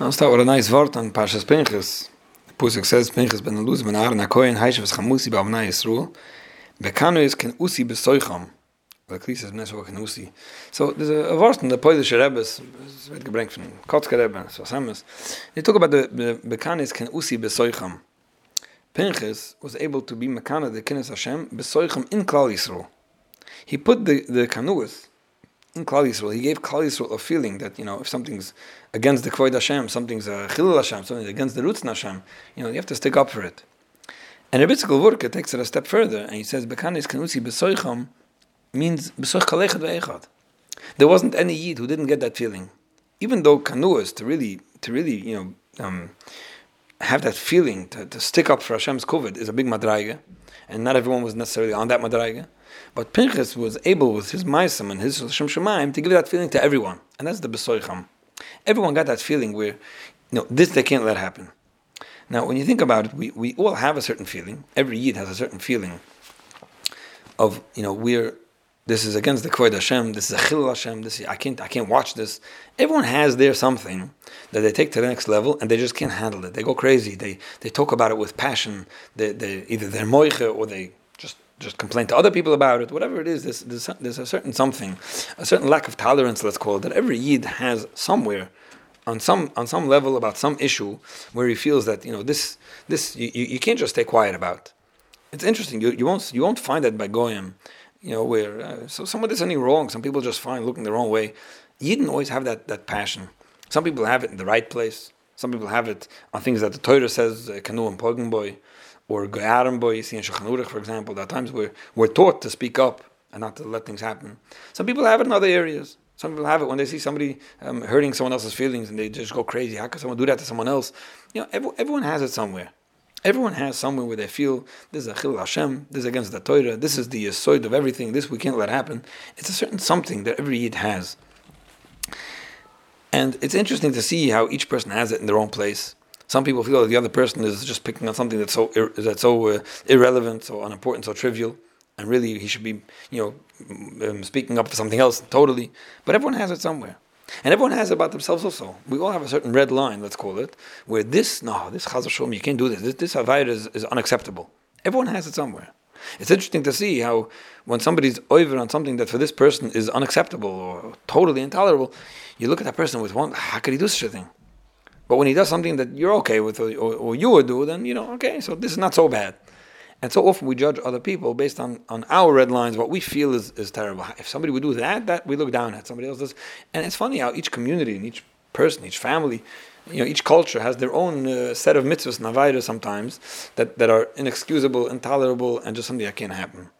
I'll start with a nice word on Parshas Pinchas. Pusik says, Pinchas ben Luz ben Aaron HaKoyen Haishav es Chamusi ba'avnai Yisroel. Bekanu is ken usi besoicham Weil Klis is neswa ken usi. So there's a, a word in the Poilische Rebbe es wird gebringt von Kotzke Rebbe so Samus they talk about the, the Bekanu is ken usi besoicham Pinchas was able to be Mekana the Kines Hashem besoicham in Klal Yisroel. He put the, the Kanuas in Klal Yisrael, he gave Klal Yisrael a feeling that, you know, if something's against the Kvoid Hashem, something's a Chilul Hashem, something's against the Roots Hashem, you know, you have to stick up for it. And Rebbe Wurke takes it a step further, and he says, Bekanis Kanusi Besoicham means Besoich Kalechat Ve'echad. There wasn't any Yid who didn't get that feeling. Even though Kanuas, to really, to really, you know, um, have that feeling to, to stick up for Hashem's Kovid is a big madraiga, and not everyone was necessarily on that madraiga. But Pinchas was able with his Maisim and his Shem Shemaim to give that feeling to everyone. And that's the Besoicham. Everyone got that feeling where, you know, this they can't let happen. Now, when you think about it, we, we all have a certain feeling. Every Yid has a certain feeling of, you know, we're, this is against the Kvod Hashem, this is a Chil Hashem, this is, I can't, I can't watch this. Everyone has their something that they take to the next level and they just can't handle it. They go crazy. They, they talk about it with passion. They, they, either they're moiche or they just just complain to other people about it, whatever it is, there's, there's, there's, a certain something, a certain lack of tolerance, let's call it, that every Yid has somewhere, on some on some level about some issue where he feels that you know this this you, you can't just stay quiet about. It's interesting. You, you won't you won't find that by goyim, you know, where uh, so someone does anything wrong, some people just find looking the wrong way. You didn't always have that that passion. Some people have it in the right place. Some people have it on things that the Torah says, uh, kanu and boy or Goyarim you see in Shulchan for example, there are times where we're taught to speak up and not to let things happen. Some people have it in other areas. Some people have it when they see somebody um, hurting someone else's feelings and they just go crazy. How can someone do that to someone else? You know, every, everyone has it somewhere. Everyone has somewhere where they feel this is a chil Hashem, this is against the Torah, this is the yisoid of everything, this we can't let happen. It's a certain something that every yid has. And it's interesting to see how each person has it in their own place. Some people feel that the other person is just picking on something that's so ir- that's so uh, irrelevant, so unimportant, so trivial, and really he should be, you know, um, speaking up for something else totally. But everyone has it somewhere. And everyone has about themselves also. We all have a certain red line, let's call it, where this, no, this chazal shom, you can't do this. This, this is, is unacceptable. Everyone has it somewhere. It's interesting to see how when somebody's over on something that for this person is unacceptable or totally intolerable, you look at that person with one, how could he do such a thing? But when he does something that you're okay with or, or, or, you would do, then you know, okay, so this is not so bad. And so often we judge other people based on, on our red lines, what we feel is, is terrible. If somebody would do that, that we look down at. Somebody else does. And it's funny how each community and each person, each family, you know, each culture has their own uh, set of mitzvahs, navaira sometimes, that, that are inexcusable, intolerable, and just something that can't happen.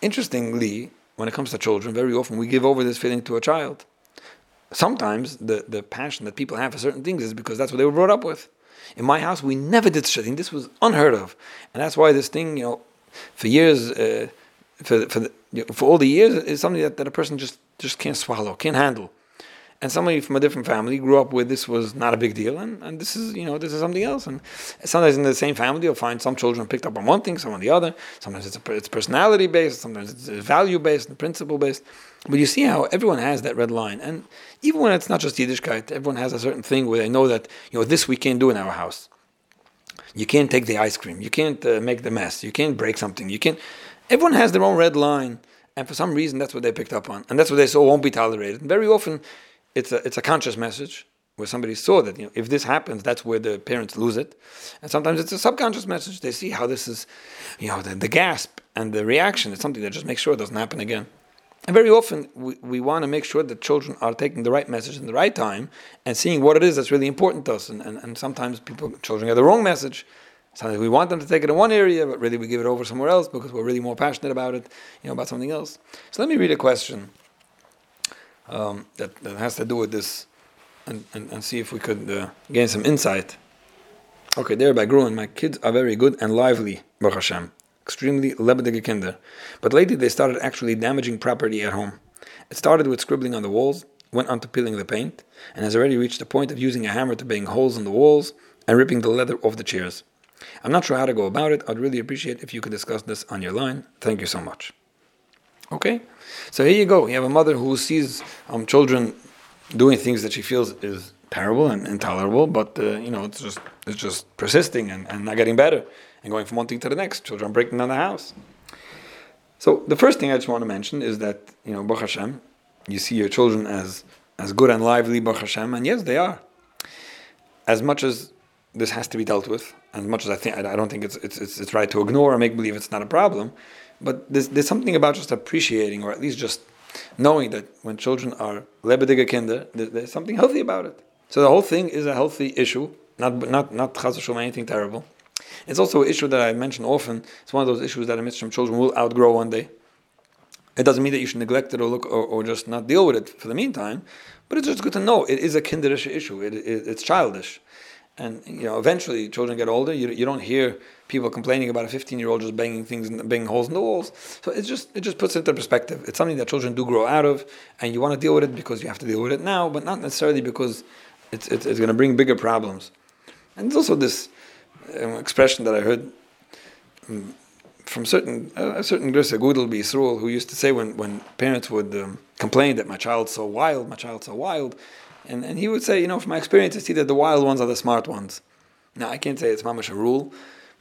Interestingly, when it comes to children, very often we give over this feeling to a child sometimes the, the passion that people have for certain things is because that's what they were brought up with. In my house, we never did such a thing. This was unheard of, and that's why this thing, you know, for years, uh, for for the, you know, for all the years, is something that, that a person just just can't swallow, can't handle. And somebody from a different family grew up with this was not a big deal, and, and this is you know this is something else. And sometimes in the same family, you'll find some children picked up on one thing, some on the other. Sometimes it's a, it's personality based, sometimes it's value based and principle based. But you see how everyone has that red line, and even when it's not just Yiddishkeit, everyone has a certain thing where they know that you know this we can't do in our house. You can't take the ice cream. You can't uh, make the mess. You can't break something. You can't. Everyone has their own red line, and for some reason that's what they picked up on, and that's what they saw won't be tolerated. And very often, it's a it's a conscious message where somebody saw that you know if this happens, that's where the parents lose it, and sometimes it's a subconscious message. They see how this is, you know, the, the gasp and the reaction is something that just makes sure it doesn't happen again. And very often we, we want to make sure that children are taking the right message in the right time and seeing what it is that's really important to us. And, and, and sometimes people, children get the wrong message. Sometimes we want them to take it in one area, but really we give it over somewhere else because we're really more passionate about it, you know, about something else. So let me read a question um, that, that has to do with this and, and, and see if we could uh, gain some insight. Okay, there by Gruen, my kids are very good and lively, Baruch Hashem extremely lebendige kinder. But lately they started actually damaging property at home. It started with scribbling on the walls, went on to peeling the paint, and has already reached the point of using a hammer to bang holes in the walls and ripping the leather off the chairs. I'm not sure how to go about it. I'd really appreciate if you could discuss this on your line. Thank you so much. Okay, so here you go. You have a mother who sees um, children doing things that she feels is terrible and intolerable, but uh, you know it's just it's just persisting and, and not getting better and going from one thing to the next. Children breaking down the house. So the first thing I just want to mention is that you know Baruch Hashem, you see your children as as good and lively Baruch Hashem, and yes, they are. As much as this has to be dealt with, as much as I think I don't think it's it's it's, it's right to ignore or make believe it's not a problem, but there's there's something about just appreciating or at least just knowing that when children are lebedige kinder, there's something healthy about it. So the whole thing is a healthy issue, not not not chas anything terrible. It's also an issue that I mention often. It's one of those issues that a Mitzvah children will outgrow one day. It doesn't mean that you should neglect it or look or, or just not deal with it for the meantime, but it's just good to know it is a kinderish issue. It, it, it's childish, and you know eventually children get older. You, you don't hear people complaining about a 15 year old just banging things and banging holes in the walls. So it just it just puts it into perspective. It's something that children do grow out of, and you want to deal with it because you have to deal with it now, but not necessarily because it's it's, it's going to bring bigger problems. And there's also this um, expression that I heard um, from certain uh, a certain Grissa Gudel Yisrael who used to say when, when parents would um, complain that my child's so wild, my child's so wild, and, and he would say, you know, from my experience, I see that the wild ones are the smart ones. Now, I can't say it's mamash a rule,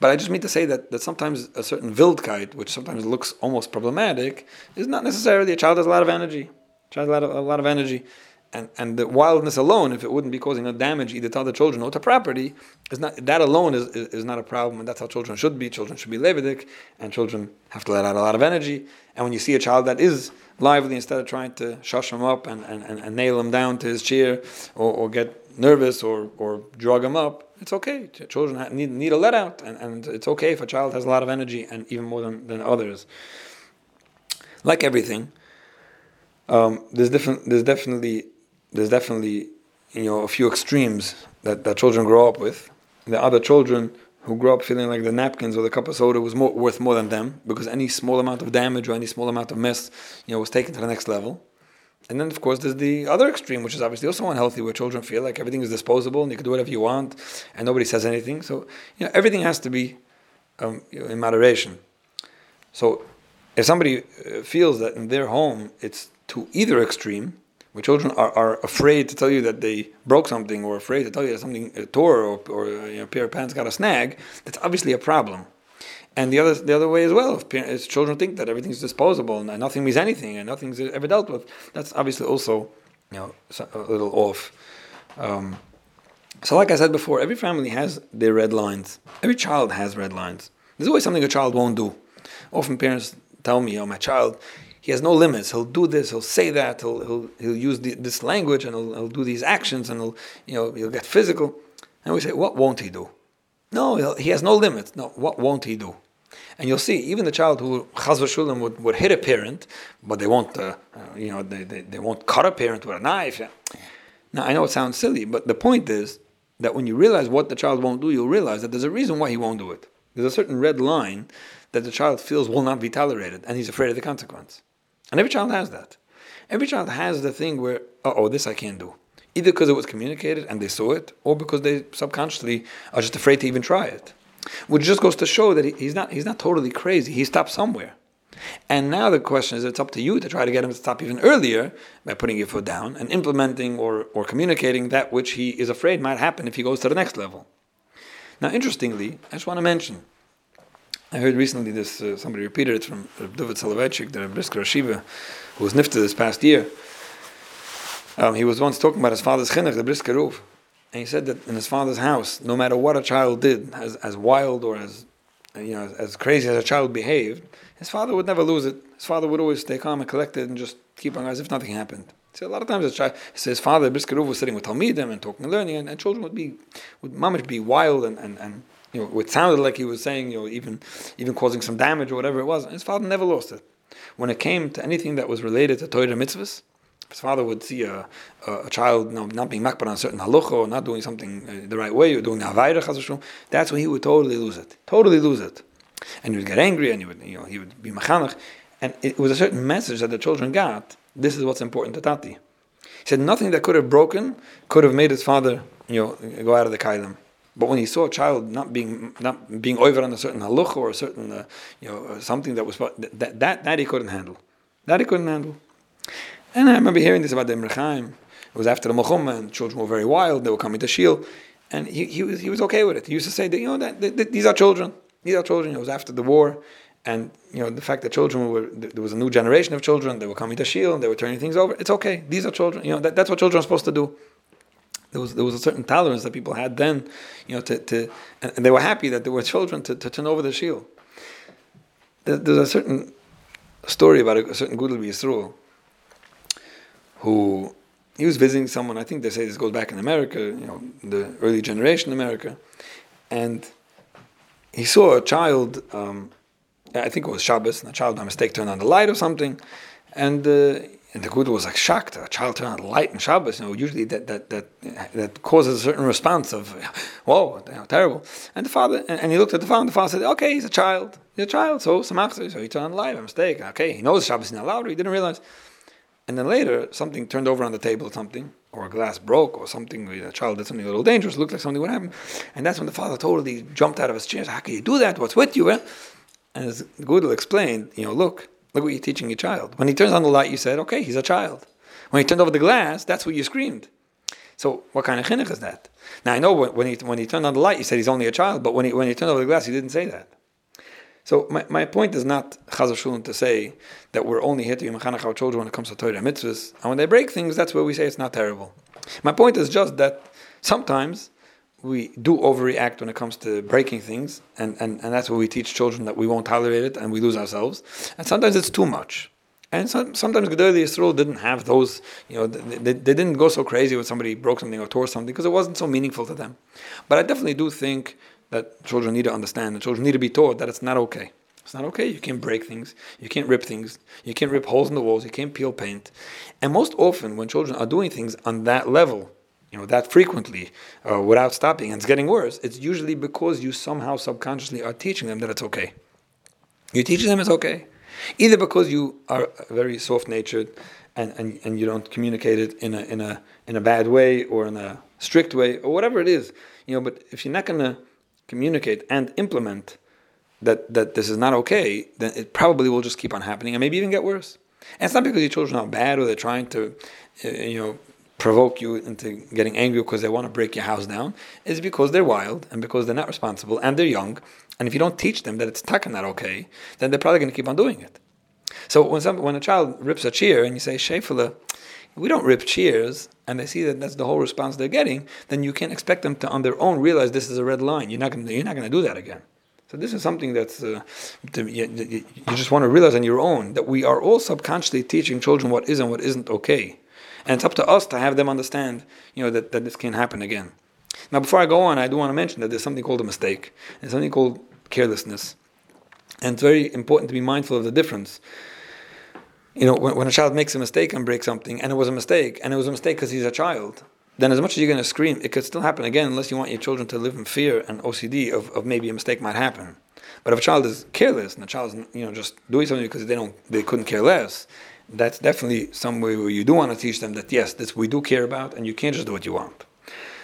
but I just mean to say that, that sometimes a certain wildkeit, which sometimes looks almost problematic, is not necessarily a child has a lot of energy. A child has a lot of, a lot of energy and, and the wildness alone, if it wouldn't be causing no damage either to other children or to property, is not that alone is, is, is not a problem, and that's how children should be. Children should be lebedik, and children have to let out a lot of energy. And when you see a child that is lively, instead of trying to shush him up and, and, and, and nail him down to his chair or, or get nervous or, or drug him up, it's okay. Children need, need a let out, and, and it's okay if a child has a lot of energy, and even more than, than others. Like everything, um, there's different. There's definitely there's definitely you know a few extremes that, that children grow up with. The other children who grew up feeling like the napkins or the cup of soda was more, worth more than them because any small amount of damage or any small amount of mess, you know, was taken to the next level. And then, of course, there's the other extreme, which is obviously also unhealthy, where children feel like everything is disposable and you can do whatever you want and nobody says anything. So, you know, everything has to be um, you know, in moderation. So, if somebody uh, feels that in their home it's to either extreme, when children are, are afraid to tell you that they broke something or afraid to tell you that something tore or, or you know, a pair of pants got a snag, that's obviously a problem. And the other the other way as well, if, children think that everything's disposable and nothing means anything and nothing's ever dealt with, that's obviously also you know a little off. Um, so, like I said before, every family has their red lines. Every child has red lines. There's always something a child won't do. Often parents tell me, "Oh, my child, he has no limits. He'll do this. He'll say that. He'll he'll, he'll use the, this language and he'll, he'll do these actions and he'll you know he'll get physical. And we say, what won't he do? No, he has no limits. No, what won't he do? And you'll see, even the child who chaz v'shulim would, would hit a parent, but they won't, uh, you know, they, they, they won't cut a parent with a knife. Now, I know it sounds silly, but the point is that when you realize what the child won't do, you'll realize that there's a reason why he won't do it. There's a certain red line that the child feels will not be tolerated, and he's afraid of the consequence. And every child has that. Every child has the thing where, oh, this I can't do. Either because it was communicated and they saw it, or because they subconsciously are just afraid to even try it. Which just goes to show that he's not, he's not totally crazy. He stopped somewhere. And now the question is, it's up to you to try to get him to stop even earlier by putting your foot down and implementing or, or communicating that which he is afraid might happen if he goes to the next level. Now, interestingly, I just want to mention I heard recently this, uh, somebody repeated it from David Soloveitchik, the Brisker Shiva, who was nifted this past year. Um, he was once talking about his father's chinuch, the Brisker Ruf. And he said that in his father's house, no matter what a child did, as, as wild or as, you know, as, as crazy as a child behaved, his father would never lose it. His father would always stay calm and collected and just keep on as if nothing happened. So a lot of times, a child, his father, Brisker Ruf, was sitting with Talmidim and talking and learning, and, and children would be, would mamish be wild and, and, and you know, it sounded like he was saying, you know, even even causing some damage or whatever it was. And His father never lost it. When it came to anything that was related to Torah mitzvahs, his father would see a, a, a child you know, not being makbar on a certain halacha or not doing something uh, the right way or doing havayra that's when he would totally lose it, totally lose it, and he would get angry and he would you know he would be machanach, and it was a certain message that the children got. This is what's important to Tati. He said nothing that could have broken could have made his father you know go out of the kailim. But when he saw a child not being not being over on a certain halach or a certain uh, you know uh, something that was that, that that he couldn't handle, that he couldn't handle. And I remember hearing this about the Emre It was after the Muhammad, and children were very wild. They were coming to Shiel, and he, he was he was okay with it. He used to say that you know that, that, that these are children. These are children. It was after the war, and you know the fact that children were there was a new generation of children. They were coming to Shiel, and they were turning things over. It's okay. These are children. You know that, that's what children are supposed to do. There was there was a certain tolerance that people had then, you know, to, to and, they were happy that there were children to, to turn over the Shiel. There, there's a certain story about a, a certain Gudel Yisroel who he was visiting someone. I think they say this goes back in America, you know, the early generation America, and he saw a child. Um, I think it was Shabbos, and the child by mistake turned on the light or something, and uh, and the Gudel was like shocked. A child turned on the light in Shabbos. You know, usually that that that that causes a certain response of, whoa, you know, terrible. And the father and, and, he looked at the father. and The father said, okay, he's a child. He's a child. So samachzer. So he turned on the light by mistake. Okay, he knows Shabbos is not allowed. He didn't realize. And then later, something turned over on the table, or something, or a glass broke, or something. A child did something a little dangerous. Looked like something would happen. And that's when the father totally jumped out of his chair. How can you do that? What's with you? And as Gudel explained, you know, look, look what you're teaching your child. When he turns on the light, you said, okay, he's a child. When he turned over the glass, that's what you screamed. So what kind of chinuch is that? Now I know when he when he turned on the light, you said he's only a child, but when he when he turned over the glass, he didn't say that. So my, my point is not chazashulun to say that we're only here to be mechanech our children when it comes to Torah mitzvahs, and when they break things, that's where we say it's not terrible. My point is just that sometimes we do overreact when it comes to breaking things, and, and, and that's where we teach children that we won't tolerate it and we lose ourselves. And sometimes it's too much. And so, sometimes Gedolei Yisrael didn't have those, you know, they, they, they, didn't go so crazy when somebody broke something or tore something because it wasn't so meaningful to them. But I definitely do think that children need to understand and children need to be taught that it's not okay. It's not okay. You can't break things. You can't rip things. You can't rip holes in the walls. You can't peel paint. And most often, when children are doing things on that level, you know, that frequently, uh, without stopping, and it's getting worse, it's usually because you somehow subconsciously are teaching them that it's okay. You're teaching them it's okay. Either because you are very soft natured and, and, and you don't communicate it in a, in, a, in a bad way or in a strict way or whatever it is. You know, but if you're not going to communicate and implement that, that this is not okay, then it probably will just keep on happening and maybe even get worse. And it's not because your children are bad or they're trying to, uh, you know, provoke you into getting angry because they want to break your house down. is because they're wild and because they're not responsible and they're young. And if you don't teach them that it's taka not okay, then they're probably going to keep on doing it. So when some, when a child rips a cheer and you say shefela, we don't rip cheers, and they see that that's the whole response they're getting, then you can't expect them to on their own realize this is a red line. You're not going to, you're not going to do that again. So this is something that's uh, you, just want to realize on your own that we are all subconsciously teaching children what is and what isn't okay, and it's up to us to have them understand, you know, that, that this can happen again. Now, before I go on, I do want to mention that there's something called a mistake. There's something called carelessness, and it's very important to be mindful of the difference. You know, when, when a child makes a mistake and breaks something, and it was a mistake, and it was a mistake because he's a child, then as much as you're going to scream, it could still happen again unless you want your children to live in fear and OCD of, of maybe a mistake might happen. But if a child is careless and a child is you know just doing something because they don't they couldn't care less, that's definitely some way where you do want to teach them that yes, this we do care about, and you can't just do what you want.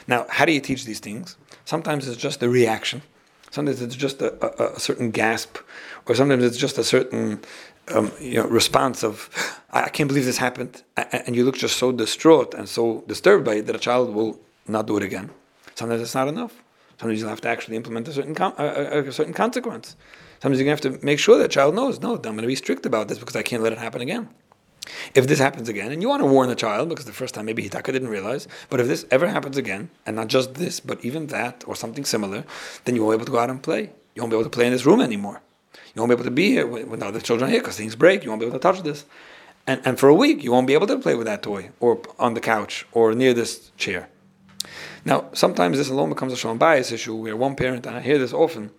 Now, how do you teach these things? Sometimes it's just a reaction. Sometimes it's just a, a, a certain gasp, or sometimes it's just a certain um, you know, response of, I can't believe this happened. And you look just so distraught and so disturbed by it that a child will not do it again. Sometimes it's not enough. Sometimes you'll have to actually implement a certain, com- a, a, certain consequence. Sometimes to have to make sure that child knows, no, I'm going to be strict about this because I can't let it happen again. If this happens again, and you want to warn the child because the first time maybe Hitaka didn't realize, but if this ever happens again, and not just this, but even that or something similar, then you won't be able to go out and play. You won't be able to play in this room anymore. You won't be able to be here when the other children are here because things break. You won't be able to touch this. And, and for a week, you won't be able to play with that toy or on the couch or near this chair. Now, sometimes this alone becomes a shalom bayis issue where one parent, and I hear this often,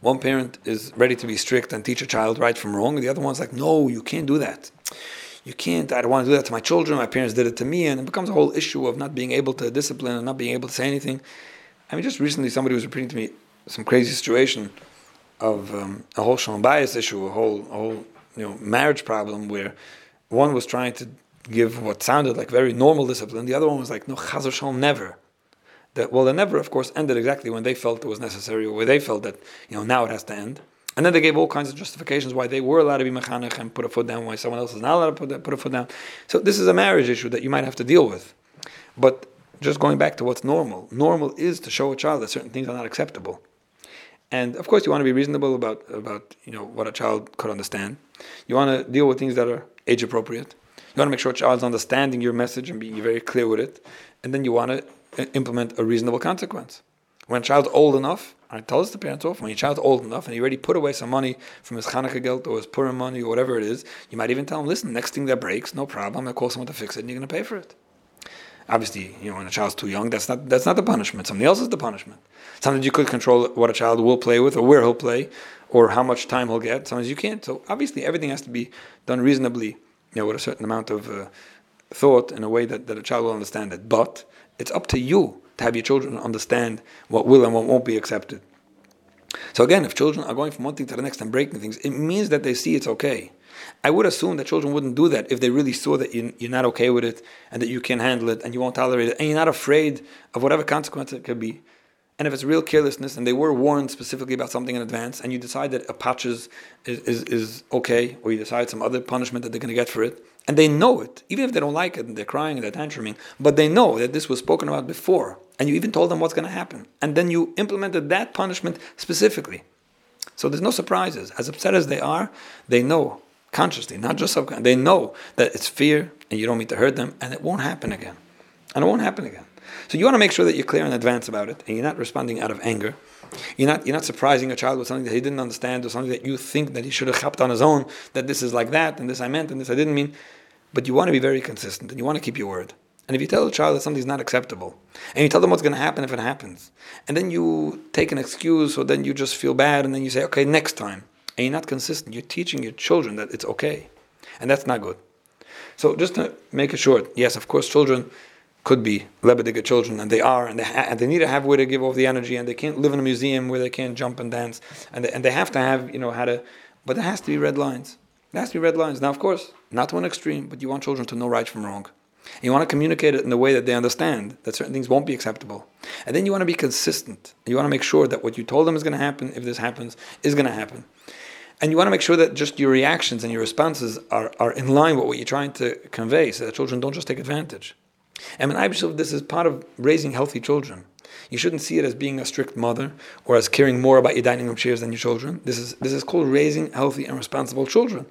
one parent is ready to be strict and teach a child right from wrong, and the other one's like, no, you can't do that. You can't, I don't want to do that to my children, my parents did it to me, and it becomes a whole issue of not being able to discipline and not being able to say anything. I mean, just recently somebody was repeating to me some crazy situation of um, a whole shalom bayis issue, a whole, a whole you know, marriage problem where one was trying to give what sounded like very normal discipline, the other one was like, no, chazar shalom, never. That, well, the never, of course, ended exactly when they felt it was necessary, or where they felt that, you know, now it has to end. And then they gave all kinds of justifications why they were allowed to be mechanech and put a foot down, why someone else is not allowed to put, put a foot down. So this is a marriage issue that you might have to deal with. But just going back to what's normal, normal is to show a child that certain things are not acceptable. And of course, you want to be reasonable about, about you know, what a child could understand. You want to deal with things that are age appropriate. You want to make sure a child's understanding your message and being very clear with it. And then you want to uh, implement a reasonable consequence. When a child's old enough, I tell us the parents off, when your child's old enough and he already put away some money from his Hanukkah geld or his Purim money or whatever it is, you might even tell him, listen, next thing that breaks, no problem, to call someone to fix it and you're going to pay for it. Obviously, you know, when a child's too young, that's not that's not the punishment. Something else is the punishment. Sometimes you could control what a child will play with or where he'll play or how much time he'll get. Sometimes you can't. So obviously, everything has to be done reasonably, you know, with a certain amount of uh, thought in a way that, that a child will understand it. But it's up to you to have your children understand what will and what won't be accepted. So again, if children are going from one thing to the next and breaking things, it means that they see it's okay. I would assume that children wouldn't do that if they really saw that you're not okay with it and that you can handle it and you won't tolerate it and you're not afraid of whatever consequence it could be. And if it's real carelessness and they were warned specifically about something in advance and you decide that a patch is, is, is okay or you decide some other punishment that they're going to get for it, and they know it, even if they don't like it and they're crying and they're tantruming, but they know that this was spoken about before and you even told them what's going to happen. And then you implemented that punishment specifically. So there's no surprises. As upset as they are, they know consciously, not just subconsciously. They know that it's fear and you don't mean to hurt them, and it won't happen again. And it won't happen again. So you want to make sure that you're clear in advance about it, and you're not responding out of anger. You're not you're not surprising a child with something that he didn't understand or something that you think that he should have helped on his own. That this is like that, and this I meant, and this I didn't mean. But you want to be very consistent, and you want to keep your word. And if you tell a child that something's not acceptable, and you tell them what's going to happen if it happens, and then you take an excuse, or then you just feel bad, and then you say, okay, next time and you're not consistent, you're teaching your children that it's okay. And that's not good. So just to make it short, yes, of course, children could be lebediga children, and they are, and they, ha- and they need to have where to give off the energy, and they can't live in a museum where they can't jump and dance, and they, and they have to have, you know, how to, but there has to be red lines. There has to be red lines. Now, of course, not to an extreme, but you want children to know right from wrong. You want to communicate it in a way that they understand that certain things won't be acceptable. And then you want to be consistent. You want to make sure that what you told them is going to happen, if this happens, is going to happen. And you want to make sure that just your reactions and your responses are, are in line with what you're trying to convey so that children don't just take advantage. And I believe this is part of raising healthy children. You shouldn't see it as being a strict mother or as caring more about your dining room chairs than your children. This is, this is called raising healthy and responsible children.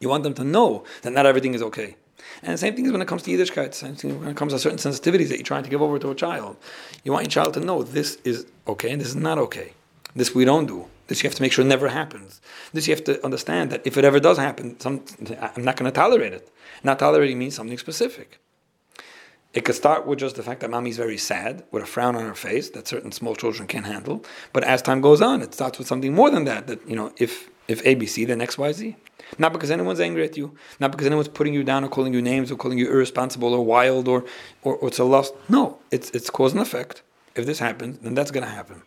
You want them to know that not everything is okay. And the same thing is when it comes to Yiddishkeit, same thing when it comes to certain sensitivities that you're trying to give over to a child. You want your child to know this is okay and this is not okay. This we don't do. This you have to make sure never happens. This you have to understand that if it ever does happen, some, I'm not going to tolerate it. Not tolerating means something specific. It could start with just the fact that mommy's very sad, with a frown on her face that certain small children can't handle. But as time goes on, it starts with something more than that. That you know, if if ABC, then X, Y, Z. Not because anyone's angry at you, not because anyone's putting you down or calling you names or calling you irresponsible or wild or or, or it's a loss. No, it's it's cause and effect. If this happens, then that's going to happen.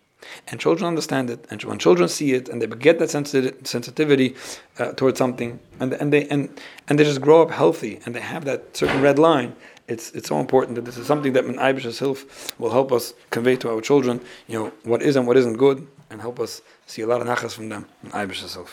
And children understand it, and when children see it, and they get that sensitivity uh, towards something, and and they and and they just grow up healthy, and they have that certain red line. It's it's so important that this is something that Ibn Hilf will help us convey to our children. You know what is and what isn't good, and help us see a lot of nachas from them. Ibn Hilf.